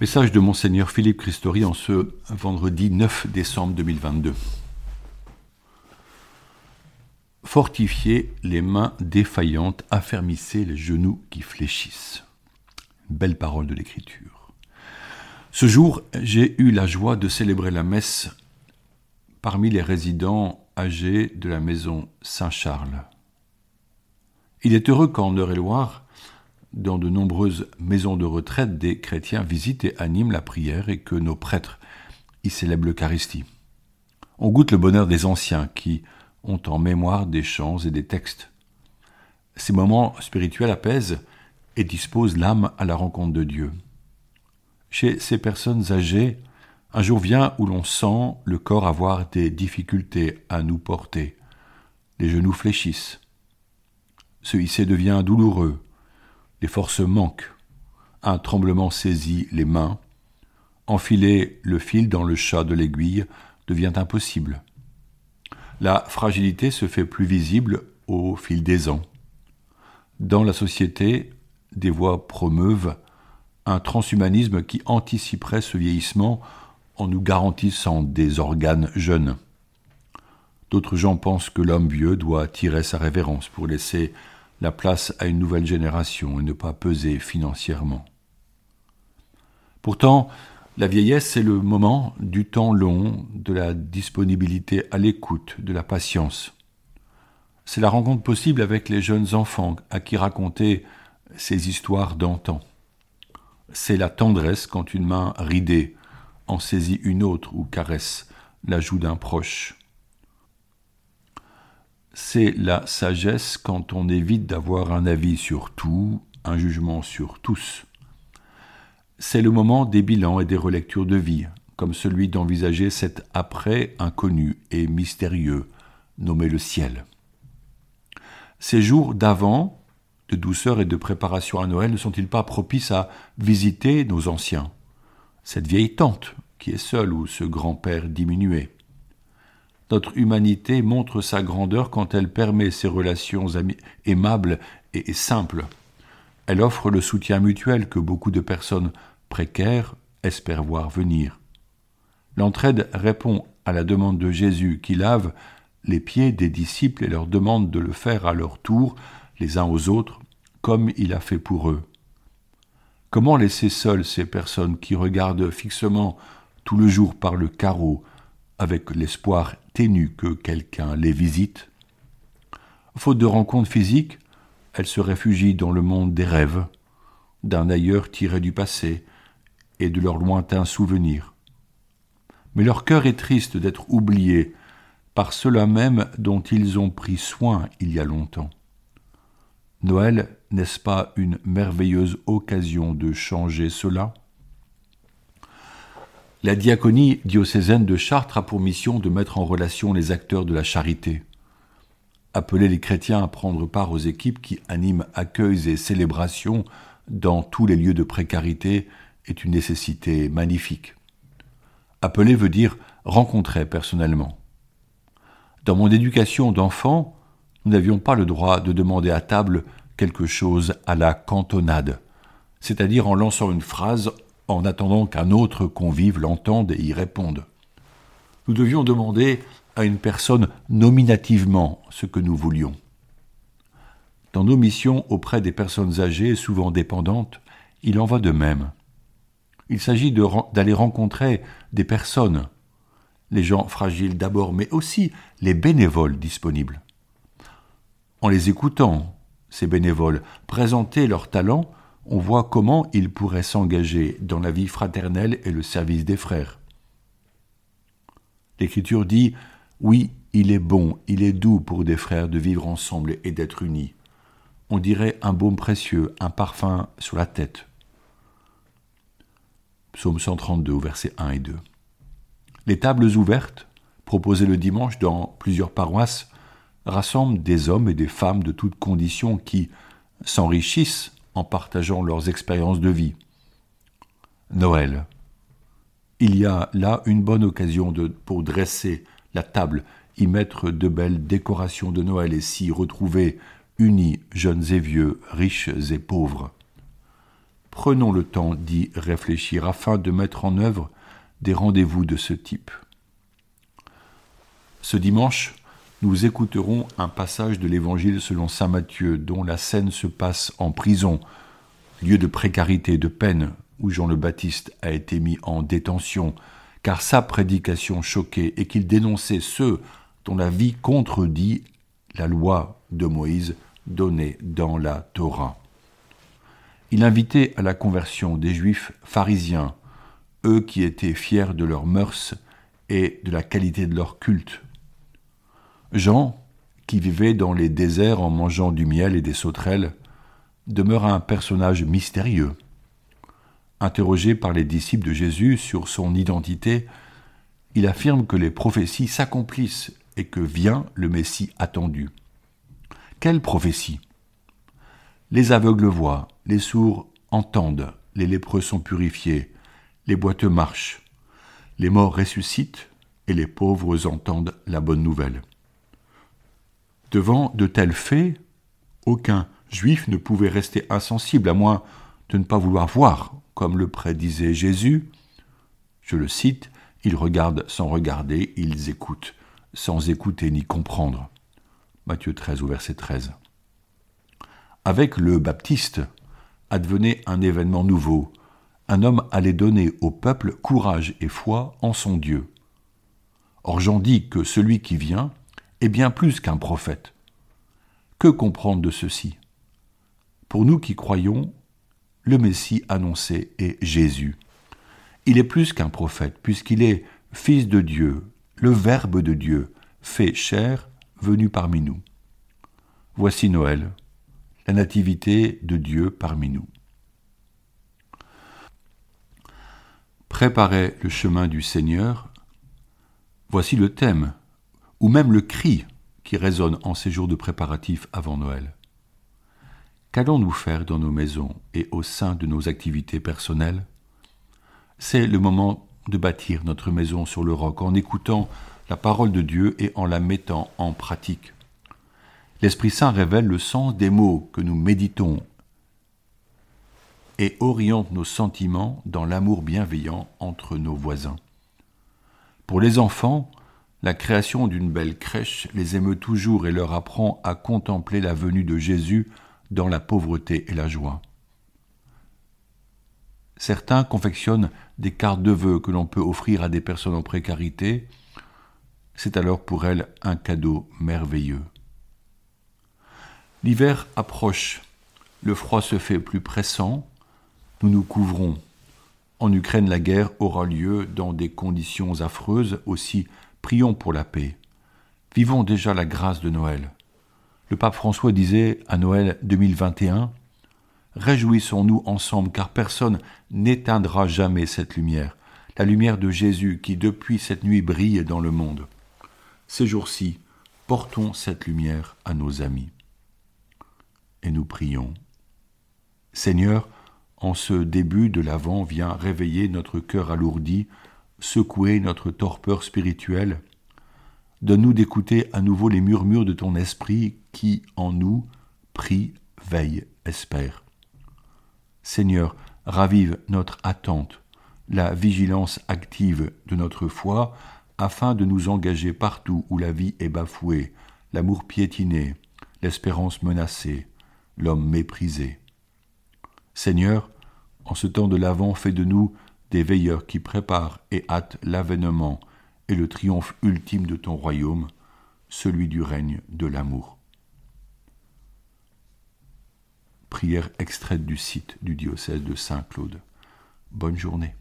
Message de Monseigneur Philippe Christori en ce vendredi 9 décembre 2022. Fortifiez les mains défaillantes, affermissez les genoux qui fléchissent. Belle parole de l'Écriture. Ce jour, j'ai eu la joie de célébrer la messe parmi les résidents âgés de la maison Saint-Charles. Il est heureux qu'en Eure-et-Loire, dans de nombreuses maisons de retraite, des chrétiens visitent et animent la prière et que nos prêtres y célèbrent l'Eucharistie. On goûte le bonheur des anciens qui ont en mémoire des chants et des textes. Ces moments spirituels apaisent et disposent l'âme à la rencontre de Dieu. Chez ces personnes âgées, un jour vient où l'on sent le corps avoir des difficultés à nous porter. Les genoux fléchissent. Ce hisser devient douloureux, les forces manquent. Un tremblement saisit les mains. Enfiler le fil dans le chat de l'aiguille devient impossible. La fragilité se fait plus visible au fil des ans. Dans la société, des voix promeuvent un transhumanisme qui anticiperait ce vieillissement en nous garantissant des organes jeunes. D'autres gens pensent que l'homme vieux doit tirer sa révérence pour laisser la place à une nouvelle génération et ne pas peser financièrement. Pourtant, la vieillesse, c'est le moment du temps long, de la disponibilité à l'écoute, de la patience. C'est la rencontre possible avec les jeunes enfants à qui raconter ces histoires d'antan. C'est la tendresse quand une main ridée en saisit une autre ou caresse la joue d'un proche c'est la sagesse quand on évite d'avoir un avis sur tout, un jugement sur tous. C'est le moment des bilans et des relectures de vie, comme celui d'envisager cet après inconnu et mystérieux nommé le ciel. Ces jours d'avant, de douceur et de préparation à Noël, ne sont-ils pas propices à visiter nos anciens? Cette vieille tante qui est seule ou ce grand-père diminué? Notre humanité montre sa grandeur quand elle permet ces relations aimables et simples. Elle offre le soutien mutuel que beaucoup de personnes précaires espèrent voir venir. L'entraide répond à la demande de Jésus qui lave les pieds des disciples et leur demande de le faire à leur tour, les uns aux autres, comme il a fait pour eux. Comment laisser seules ces personnes qui regardent fixement tout le jour par le carreau, avec l'espoir ténu que quelqu'un les visite. Faute de rencontres physiques, elles se réfugient dans le monde des rêves, d'un ailleurs tiré du passé et de leurs lointains souvenirs. Mais leur cœur est triste d'être oublié par ceux-là même dont ils ont pris soin il y a longtemps. Noël n'est-ce pas une merveilleuse occasion de changer cela? La diaconie diocésaine de Chartres a pour mission de mettre en relation les acteurs de la charité. Appeler les chrétiens à prendre part aux équipes qui animent accueils et célébrations dans tous les lieux de précarité est une nécessité magnifique. Appeler veut dire rencontrer personnellement. Dans mon éducation d'enfant, nous n'avions pas le droit de demander à table quelque chose à la cantonade, c'est-à-dire en lançant une phrase en attendant qu'un autre convive l'entende et y réponde. Nous devions demander à une personne nominativement ce que nous voulions. Dans nos missions auprès des personnes âgées, souvent dépendantes, il en va de même. Il s'agit d'aller rencontrer des personnes, les gens fragiles d'abord, mais aussi les bénévoles disponibles. En les écoutant, ces bénévoles, présenter leurs talents on voit comment il pourrait s'engager dans la vie fraternelle et le service des frères. L'Écriture dit Oui, il est bon, il est doux pour des frères de vivre ensemble et d'être unis. On dirait un baume précieux, un parfum sur la tête. Psaume 132, versets 1 et 2. Les tables ouvertes, proposées le dimanche dans plusieurs paroisses, rassemblent des hommes et des femmes de toutes conditions qui s'enrichissent en partageant leurs expériences de vie. Noël. Il y a là une bonne occasion pour dresser la table, y mettre de belles décorations de Noël et s'y retrouver unis, jeunes et vieux, riches et pauvres. prenons le temps d'y réfléchir afin de mettre en œuvre des rendez-vous de ce type. Ce dimanche, nous écouterons un passage de l'Évangile selon Saint Matthieu dont la scène se passe en prison, lieu de précarité et de peine où Jean le Baptiste a été mis en détention, car sa prédication choquait et qu'il dénonçait ceux dont la vie contredit la loi de Moïse donnée dans la Torah. Il invitait à la conversion des Juifs pharisiens, eux qui étaient fiers de leurs mœurs et de la qualité de leur culte. Jean, qui vivait dans les déserts en mangeant du miel et des sauterelles, demeure un personnage mystérieux. Interrogé par les disciples de Jésus sur son identité, il affirme que les prophéties s'accomplissent et que vient le Messie attendu. Quelle prophétie? Les aveugles voient, les sourds entendent, les lépreux sont purifiés, les boiteux marchent, les morts ressuscitent et les pauvres entendent la bonne nouvelle. Devant de tels faits, aucun juif ne pouvait rester insensible, à moins de ne pas vouloir voir, comme le prédisait Jésus. Je le cite, ils regardent sans regarder, ils écoutent sans écouter ni comprendre. Matthieu 13 au verset 13. Avec le Baptiste advenait un événement nouveau. Un homme allait donner au peuple courage et foi en son Dieu. Or j'en dis que celui qui vient est bien plus qu'un prophète. Que comprendre de ceci? Pour nous qui croyons, le Messie annoncé est Jésus. Il est plus qu'un prophète, puisqu'il est Fils de Dieu, le Verbe de Dieu, fait chair, venu parmi nous. Voici Noël, la nativité de Dieu parmi nous. Préparez le chemin du Seigneur, voici le thème ou même le cri qui résonne en ces jours de préparatifs avant Noël. Qu'allons-nous faire dans nos maisons et au sein de nos activités personnelles? C'est le moment de bâtir notre maison sur le roc en écoutant la parole de Dieu et en la mettant en pratique. L'Esprit Saint révèle le sens des mots que nous méditons et oriente nos sentiments dans l'amour bienveillant entre nos voisins. Pour les enfants, la création d'une belle crèche les émeut toujours et leur apprend à contempler la venue de Jésus dans la pauvreté et la joie. Certains confectionnent des cartes de vœux que l'on peut offrir à des personnes en précarité. C'est alors pour elles un cadeau merveilleux. L'hiver approche, le froid se fait plus pressant, nous nous couvrons. En Ukraine, la guerre aura lieu dans des conditions affreuses aussi Prions pour la paix. Vivons déjà la grâce de Noël. Le pape François disait à Noël 2021 Réjouissons-nous ensemble, car personne n'éteindra jamais cette lumière, la lumière de Jésus qui depuis cette nuit brille dans le monde. Ces jours-ci, portons cette lumière à nos amis. Et nous prions. Seigneur, en ce début de l'Avent, viens réveiller notre cœur alourdi secouer notre torpeur spirituelle. Donne-nous d'écouter à nouveau les murmures de ton esprit qui, en nous, prie, veille, espère. Seigneur, ravive notre attente, la vigilance active de notre foi, afin de nous engager partout où la vie est bafouée, l'amour piétiné, l'espérance menacée, l'homme méprisé. Seigneur, en ce temps de l'Avent, fais de nous des veilleurs qui préparent et hâtent l'avènement et le triomphe ultime de ton royaume, celui du règne de l'amour. Prière extraite du site du diocèse de Saint-Claude. Bonne journée.